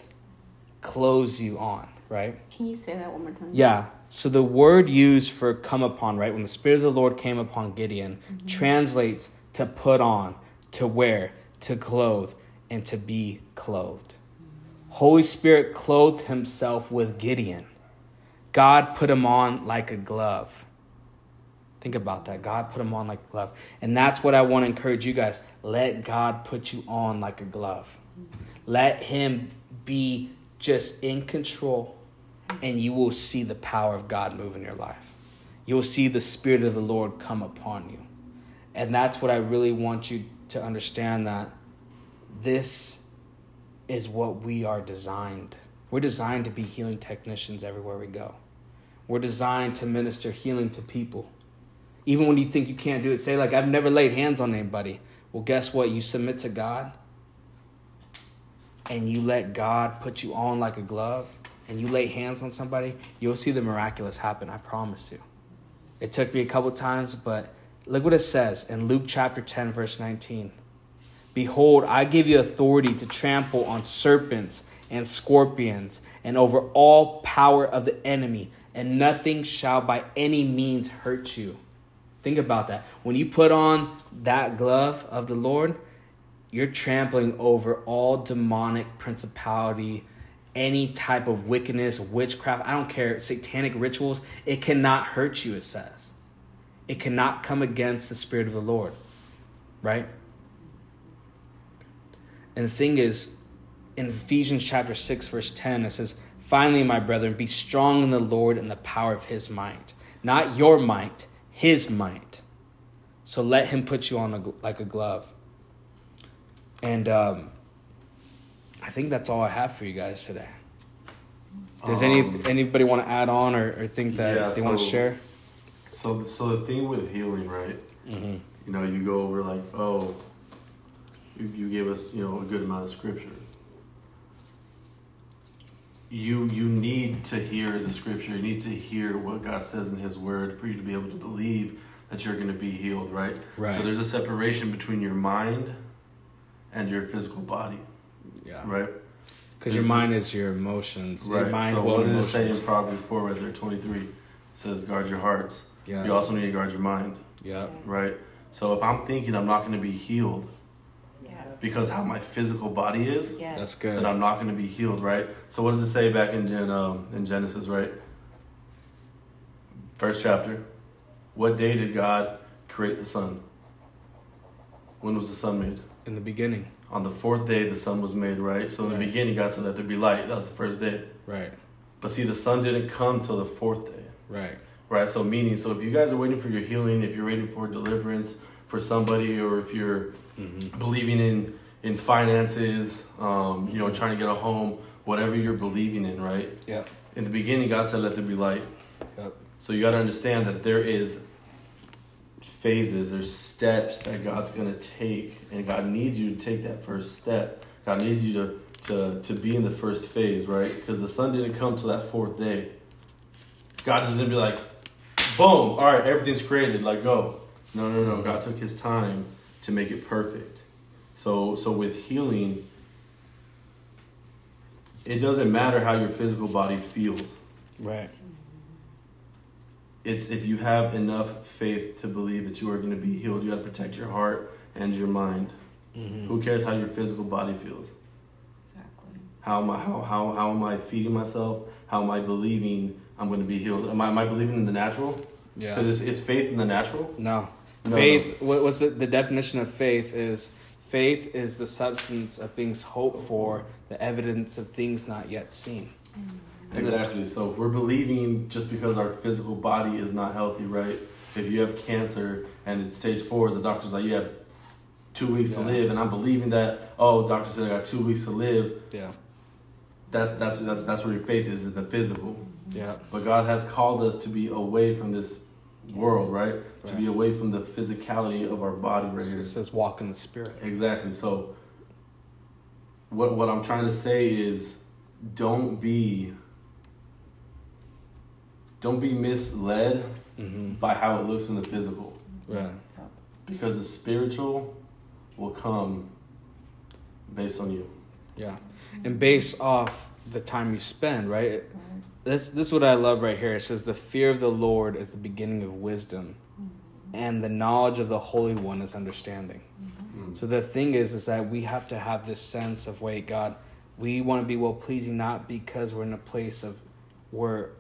clothes you on, right? Can you say that one more time? Yeah. So the word used for come upon, right? When the Spirit of the Lord came upon Gideon, mm-hmm. translates to put on, to wear, to clothe, and to be clothed. Mm-hmm. Holy Spirit clothed himself with Gideon. God put him on like a glove. Think about that. God put him on like a glove. And that's what I want to encourage you guys. Let God put you on like a glove. Let him be just in control, and you will see the power of God move in your life. You will see the Spirit of the Lord come upon you. And that's what I really want you to understand that this is what we are designed. We're designed to be healing technicians everywhere we go. We're designed to minister healing to people. Even when you think you can't do it, say, like, I've never laid hands on anybody. Well, guess what? You submit to God and you let God put you on like a glove and you lay hands on somebody, you'll see the miraculous happen. I promise you. It took me a couple times, but look what it says in Luke chapter 10, verse 19. Behold, I give you authority to trample on serpents and scorpions and over all power of the enemy, and nothing shall by any means hurt you. Think about that. When you put on that glove of the Lord, you're trampling over all demonic principality, any type of wickedness, witchcraft, I don't care, satanic rituals. It cannot hurt you, it says. It cannot come against the Spirit of the Lord, right? And the thing is, in Ephesians chapter 6, verse 10, it says, Finally, my brethren, be strong in the Lord and the power of his might. Not your might, his might. So let him put you on a, like a glove. And um, I think that's all I have for you guys today. Does any Um, anybody want to add on or, or think that Yeah, they want to share? So, so the thing with healing, right? Mm-hmm. You know, you go over like, oh, you, you gave us, you know, a good amount of scripture. You you need to hear the scripture. You need to hear what God says in His Word for you to be able to believe that you're going to be healed, right? Right. So there's a separation between your mind and your physical body, Yeah. right? Because your mind is your emotions. Your Right. mind, so will, what did it say in Proverbs four, right there, twenty three? Says, "Guard your hearts." Yes. You also need to guard your mind, Yeah. right? So if I'm thinking I'm not going to be healed. Because how my physical body is, Yes. That's good. That I'm not going to be healed, right? So what does it say back in Gen, um, in Genesis, right? First chapter. What day did God create the sun? When was the sun made? In the beginning. On the fourth day, the sun was made, right? So in the beginning, God said, "Let there be light." That was the first day. Right. But see, the sun didn't come till the fourth day. Right. Right. So meaning, so if you guys are waiting for your healing, if you're waiting for deliverance for somebody, or if you're Mm-hmm. believing in in finances, um, you know, trying to get a home, whatever you're believing in, right? Yeah. In the beginning, God said, "Let there be light." Yep. So you got to understand that there is phases, there's steps that God's gonna take, and God needs you to take that first step. God needs you to to to be in the first phase, right? Because the sun didn't come till that fourth day. God just didn't be like, boom, all right, everything's created, like go. No, no, no. God took His time to make it perfect. So, so with healing, it doesn't matter how your physical body feels. Right. It's if you have enough faith to believe that you are going to be healed. You got to protect your heart and your mind. Mm-hmm. Who cares how your physical body feels? Exactly. How am I how, how, how am I feeding myself? How am I believing I'm going to be healed? Am I, am I believing in the natural? Yeah. Because it's, it's faith in the natural. No. No, faith, what was the, the definition of faith is faith is the substance of things hoped for, the evidence of things not yet seen. Mm. Exactly. So if we're believing just because our physical body is not healthy, right? If you have cancer and it's stage four, the doctor's like, you have two weeks to live, and I'm believing that. Oh, doctor said I got two weeks to live. Yeah. That's that's that's that's where your faith is in the physical. Yeah. But God has called us to be away from this world, right? To be away from the physicality of our body right So here. it says walk in the spirit. Exactly. So what what I'm trying to say is don't be don't be misled Mm-hmm. by how it looks in the physical Yeah. because the spiritual will come based on you. Yeah. And based off the time you spend, right? This this is what I love right here. It says the fear of the Lord is the beginning of wisdom, and the knowledge of the Holy One is understanding. Mm. So the thing is, is that we have to have this sense of wait, God, we want to be well pleasing, not because we're in a place of we're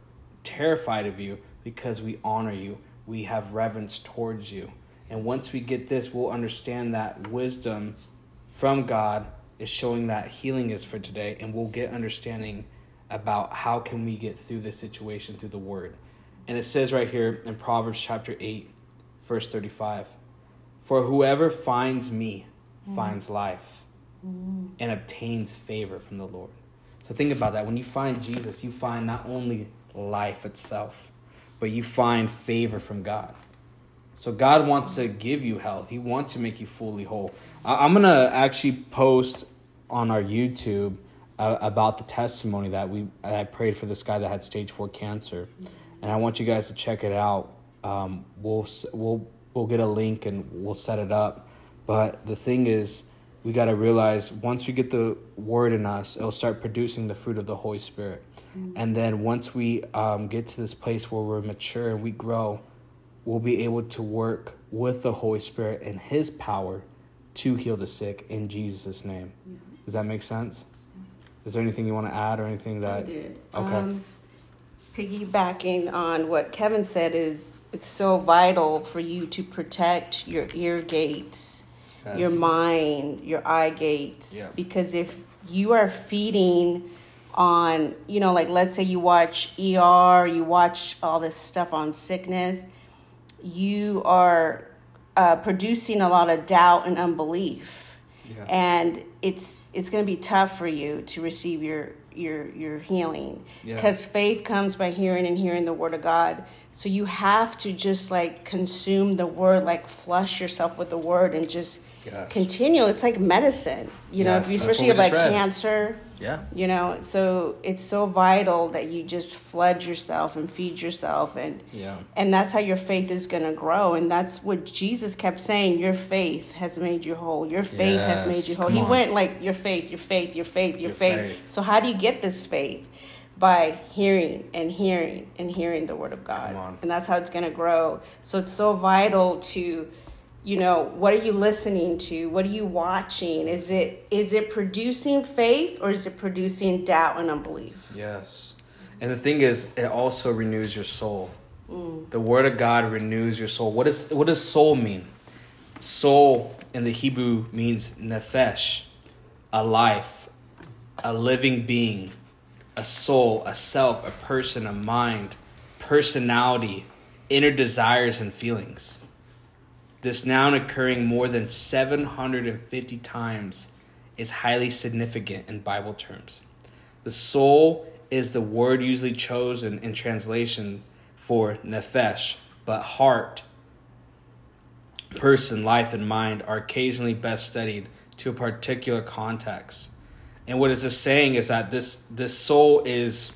terrified of you, because we honor you, we have reverence towards you, and once we get this, we'll understand that wisdom from God is showing that healing is for today, and we'll get understanding about how can we get through this situation through the Word. And it says right here in Proverbs chapter eight, verse thirty-five. For whoever finds me mm. finds life mm. and obtains favor from the Lord. So think about that. When you find Jesus, you find not only life itself, but you find favor from God. So God wants to give you health. He wants to make you fully whole. I'm gonna actually post on our YouTube uh, about the testimony that we I prayed for this guy that had stage four cancer, and I want you guys to check it out. Um, we'll we'll we'll get a link and we'll set it up. But the thing is, we got to realize once we get the word in us, it'll start producing the fruit of the Holy Spirit. And then once we um, get to this place where we're mature and we grow, we'll be able to work with the Holy Spirit and His power to heal the sick in Jesus' name. Does that make sense? Is there anything you want to add or anything I that? did. Okay. Um, piggybacking on what Kevin said is it's so vital for you to protect your ear gates, your mind, your eye gates. Yeah. Because if you are feeding on, you know, like let's say you watch ER, you watch all this stuff on sickness, you are uh, producing a lot of doubt and unbelief Yeah. and it's it's going to be tough for you to receive your your your healing Yeah. because faith comes by hearing and hearing the word of god so you have to just like consume the word like flush yourself with the word and just Yes. continue it's like medicine you know Yes, if you especially have like read. cancer Yeah. you know so it's so vital that you just flood yourself and feed yourself and Yeah. and that's how your faith is going to grow and that's what jesus kept saying your faith has made you whole your faith has made you whole come he on. went like your faith your faith your faith your, Your faith. faith. so how do you get this faith by hearing and hearing and hearing the word of god Come on. and that's how it's going to grow so it's so vital to you know what are you listening to what are you watching is it is it producing faith or is it producing doubt and unbelief Yes. And the thing is, it also renews your soul. Mm. The word of God renews your soul. What is what does soul mean? Soul in the Hebrew means nefesh, a life, a living being, a soul, a self, a person, a mind, personality, inner desires and feelings. This noun occurring more than 750 times is highly significant in Bible terms. The soul is the word usually chosen in translation for nephesh, but heart, person, life, and mind are occasionally best studied to a particular context. And what is this saying is that this this soul is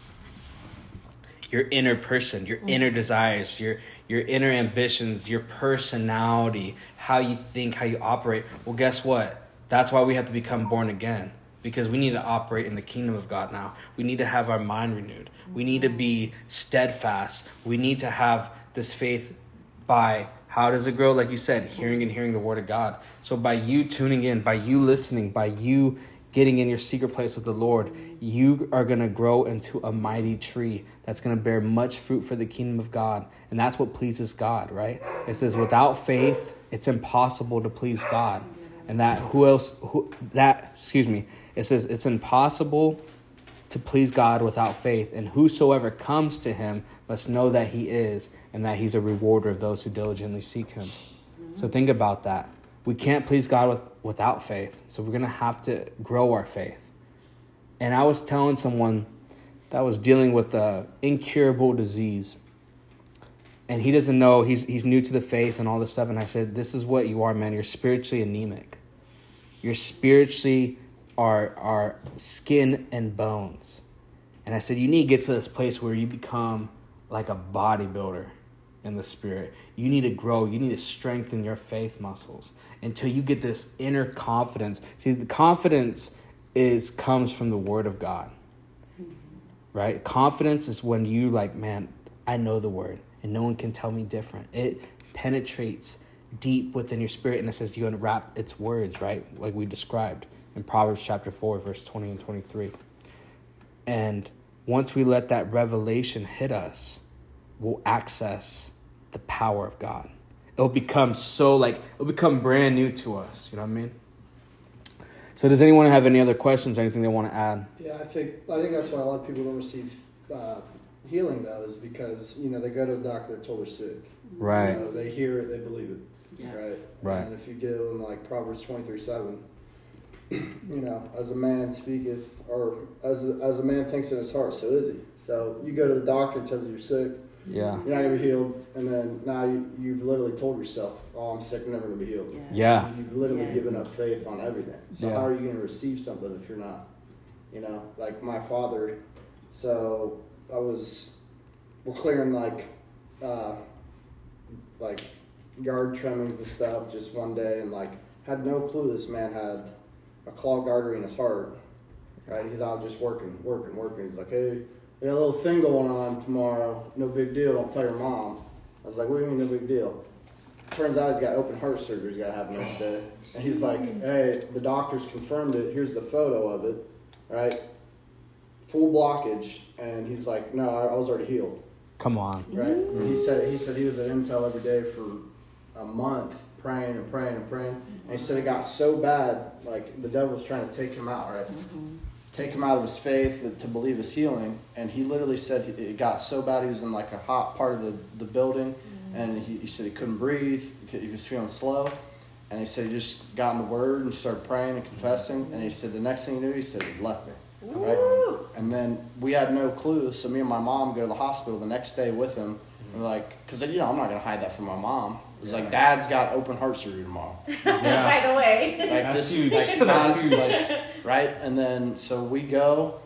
your inner person, your mm. inner desires, your your inner ambitions, your personality, how you think, how you operate. Well, guess what? That's why we have to become born again because we need to operate in the kingdom of God now. We need to have our mind renewed. We need to be steadfast. We need to have this faith by How does it grow? Like you said, hearing and hearing the word of God. So by you tuning in, by you listening, by you getting in your secret place with the Lord, you are going to grow into a mighty tree that's going to bear much fruit for the kingdom of God. And that's what pleases God, right? It says, without faith, it's impossible to please God. And that who else, who, that, excuse me, it says, it's impossible to please God without faith. And whosoever comes to him must know that he is and that he's a rewarder of those who diligently seek him. So think about that. We can't please God with, without faith. So we're going to have to grow our faith. And I was telling someone that was dealing with a incurable disease. And he doesn't know, he's, he's new to the faith and all this stuff. And I said, This is what you are, man. You're spiritually anemic. You're spiritually are, are skin and bones. And I said, You need to get to this place where you become like a bodybuilder in the spirit. You need to grow. You need to strengthen your faith muscles until you get this inner confidence. See, the confidence is comes from the word of God. Right? Confidence is when you like, man, I know the word and no one can tell me different. It penetrates deep within your spirit and it says you unwrap its words, right? Like we described in Proverbs chapter 4 verse 20 and 23. And once we let that revelation hit us, we'll access the power of God. It'll become so like it'll become brand new to us. You know what I mean? So does anyone have any other questions? Anything they want to add? Yeah, I think I think that's why a lot of people don't receive uh, healing though, is because you know they go to the doctor, they're told they're sick. Right. So they hear it, they believe it. Yeah. Right. Right. And if you give them like Proverbs twenty three seven, <clears throat> you know, as a man speaketh, or as a, as a man thinks in his heart, so is he. So you go to the doctor, tells you you're sick, Yeah. you're not gonna be healed, and then now you you've literally told yourself, oh, I'm sick, I'm never gonna be healed. Yeah. Yeah. You've literally Yes. given up faith on everything. So Yeah. how are you going to receive something if you're not? You know, like my father. So I was, we're clearing like, uh, like yard trimmings and stuff just one day, and like had no clue this man had a clogged artery in his heart. Right? He's out just working, working, working. He's like, hey, we got a little thing going on tomorrow. No big deal. Don't tell your mom. I was like, what do you mean no big deal? turns out he's got open heart surgery he's got to have next day. And he's like, hey, the doctors confirmed it. Here's the photo of it, right? Full blockage. And he's like, no, I, I was already healed, Come on. right? And he said he said he was at Intel every day for a month praying and praying and praying. And he said it got so bad, like the devil's trying to take him out, right? Take him out of his faith to believe his healing. And he literally said it got so bad he was in like a hot part of the, the building mm. and he, he said he couldn't breathe. He was feeling slow, and he said he just got in the Word and started praying and confessing. And he said the next thing he knew, he said he left me. Right, and then we had no clue. So me and my mom go to the hospital the next day with him. And we're like, because you know I'm not gonna hide that from my mom. It was like, Dad's got open heart surgery tomorrow. <laughs> By the way. Like That's this, huge. like, That's non- huge. like, right? And then so we go,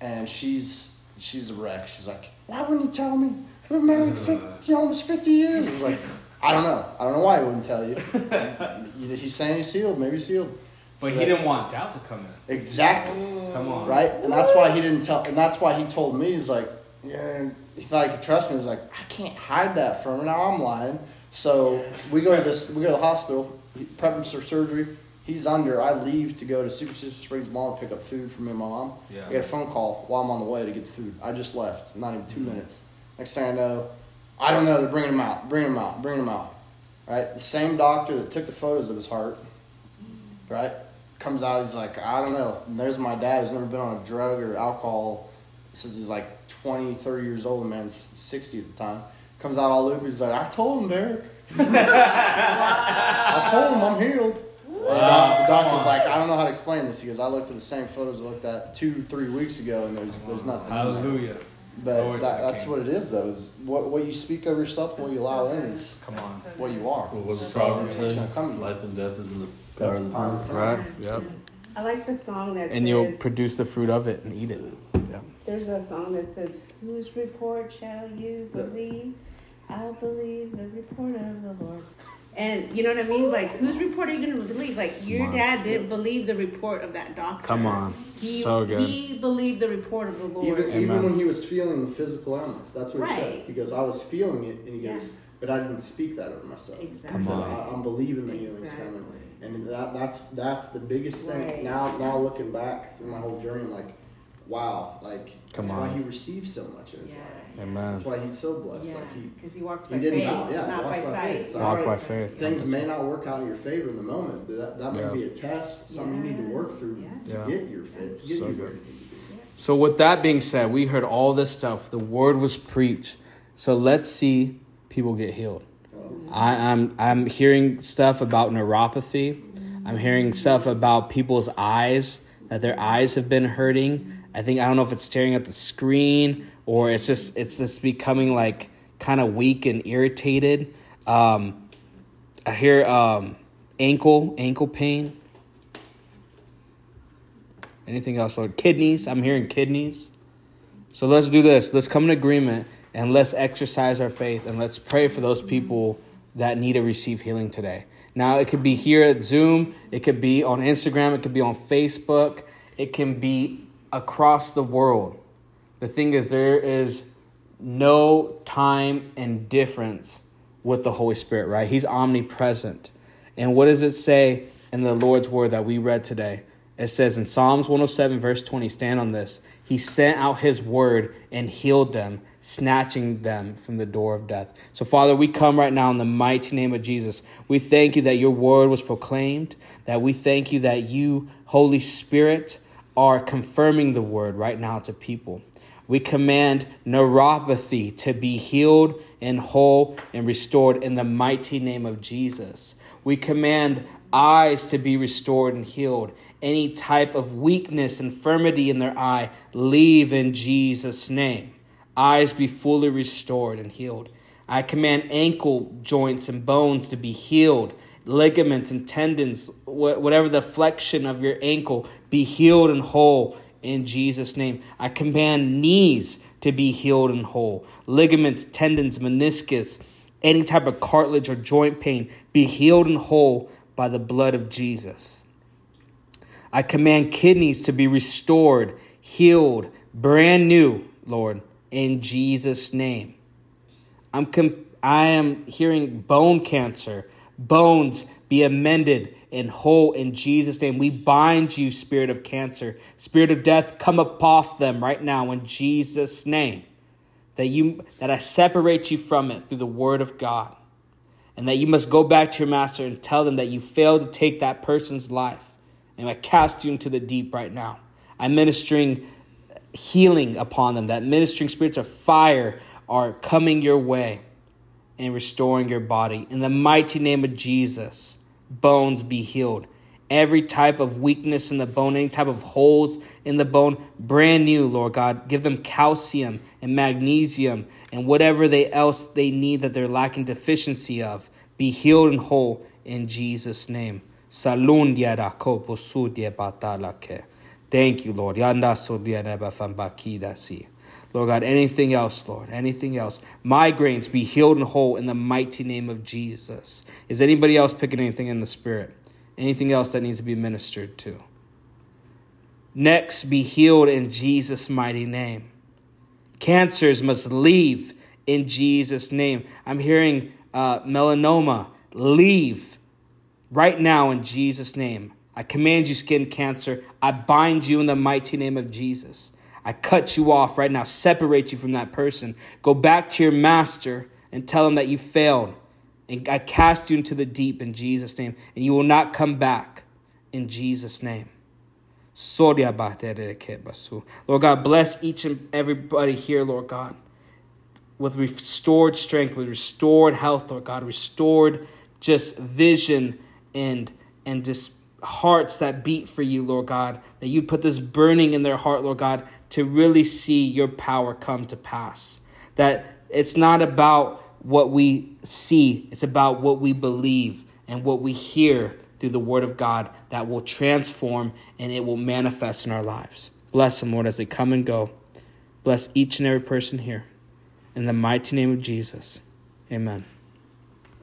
and she's she's a wreck. She's like, why wouldn't you tell me? We're married 50, uh. almost fifty years. It's like, I don't know. I don't know why he wouldn't tell you. <laughs> You- he's saying he's healed. Maybe he's healed. But So he that- didn't want doubt to come in. exactly Come on. right, and that's why he didn't tell. And that's why he told me. He's like, yeah. He thought he could trust me. He's like, I can't hide that from her. Now I'm lying. So we go to this. We go to the hospital. Prep him for surgery. He's under. I leave to go to Superstition Springs Mall to pick up food for me and my mom. Yeah. I get a phone call while I'm on the way to get the food. I just left. Not even two mm-hmm. minutes. Next thing I know, I don't know. They're bringing him out. Bringing him out. Bringing him out. Right. The same doctor that took the photos of his heart. Right. Comes out. He's like, I don't know. And there's my dad who's never been on a drug or alcohol since he's like 20, 30 years old. The man's 60 at the time. Comes out all loopy. He's like, I told him, Derek. <laughs> <laughs> I told him I'm healed. And the, doc, the doctor's like, I don't know how to explain this. He goes, I looked at the same photos I looked at two, three weeks ago, and there's there's nothing. in there." Hallelujah. But that, that's what it is, though. Is what what you speak over yourself, and what you allow in is Come on. what you are. What was the Proverbs It's say? gonna come. Life and death is in the power of the tongue. Right? Yep. I like the song that And you'll produce the fruit of it and eat it. Mm. Yeah. there's a song that says, Whose report shall you Yeah. Believe? I'll believe the report of the Lord. And you know what I mean? Like, whose report are you going to believe? Like, your Come dad didn't believe the report of that doctor. Come on. He, So good. He believed the report of the Lord. Even, even when he was feeling the physical ailments, that's what he said. Right. He goes, I was feeling it, and he Yeah. goes, but I didn't speak that over myself. Exactly. I said, Come I, I'm believing the healing's Exactly. coming, and that that's that's the biggest thing. Right. Now now looking back through my whole journey, like, wow, like Come that's why he received so much in his Yeah. life. Amen. That's why he's so blessed. Yeah, Like he because he walks he by didn't faith, bow, yeah, not walks by by sight. faith. So Walk Right. by faith. things may not work out in your favor in the moment, but that, that may Yeah. be a test, something you need to work through Yeah. to Yeah. get your faith, get So you good. where you need to be. So with that being said, we heard all this stuff. The word was preached. So let's see people get healed. I, I'm I'm hearing stuff about neuropathy. I'm hearing stuff about people's eyes that their eyes have been hurting. I think I don't know if it's staring at the screen or it's just it's just becoming like kind of weak and irritated. Um, I hear um, ankle ankle pain. Anything else? Lord? Kidneys. I'm hearing kidneys. So let's do this. Let's come in agreement and let's exercise our faith and let's pray for those people that need to receive healing today. Now, it could be here at Zoom, it could be on Instagram, it could be on Facebook, it can be across the world. The thing is, there is no time and difference with the Holy Spirit, right? He's omnipresent. And what does it say in the Lord's word that we read today? It says in Psalms 107, verse 20, stand on this. He sent out his word and healed them, snatching them from the door of death. So, Father, we come right now in the mighty name of Jesus. We thank you that your word was proclaimed, that we thank you that you, Holy Spirit, are confirming the word right now to people. We command neuropathy to be healed and whole and restored in the mighty name of Jesus. We command eyes to be restored and healed. Any type of weakness, infirmity in their eye, leave in Jesus' name. Eyes be fully restored and healed. I command ankle joints and bones to be healed, ligaments and tendons, whatever the flexion of your ankle, be healed and whole in Jesus' name. I command knees to be healed and whole, ligaments, tendons, meniscus, any type of cartilage or joint pain, be healed and whole by the blood of Jesus. I command kidneys to be restored, healed, brand new, Lord, in Jesus' name. I'm com- I am hearing bone cancer, bones be amended and whole in Jesus' name. We bind you, spirit of cancer, spirit of death, come up off them right now in Jesus' name. That you that I separate you from it through the word of God. And that you must go back to your master and tell them that you failed to take that person's life. And I cast you into the deep right now. I'm ministering healing upon them, that ministering spirits of fire are coming your way and restoring your body. In the mighty name of Jesus, bones be healed. Every type of weakness in the bone, any type of holes in the bone, brand new, Lord God. Give them calcium and magnesium and whatever they else they need that they're lacking deficiency of. Be healed and whole in Jesus' name. Thank you, Lord. Lord God, anything else, Lord, anything else. Migraines be healed and whole in the mighty name of Jesus. Is anybody else picking anything in the spirit? Anything else that needs to be ministered to? Next, be healed in Jesus' mighty name. Cancers must leave in Jesus' name. I'm hearing uh, melanoma, leave right now in Jesus' name. I command you, skin cancer. I bind you in the mighty name of Jesus. I cut you off right now, separate you from that person. Go back to your master and tell him that you failed. And I cast you into the deep in Jesus' name, and you will not come back in Jesus' name. Lord God, bless each and everybody here, Lord God, with restored strength, with restored health, Lord God, restored just vision and and just hearts that beat for you, Lord God, that you put this burning in their heart, Lord God, to really see your power come to pass. That it's not about what we see, it's about what we believe and what we hear through the word of God that will transform and it will manifest in our lives. Bless them, Lord, as they come and go. Bless each and every person here. In the mighty name of Jesus, amen.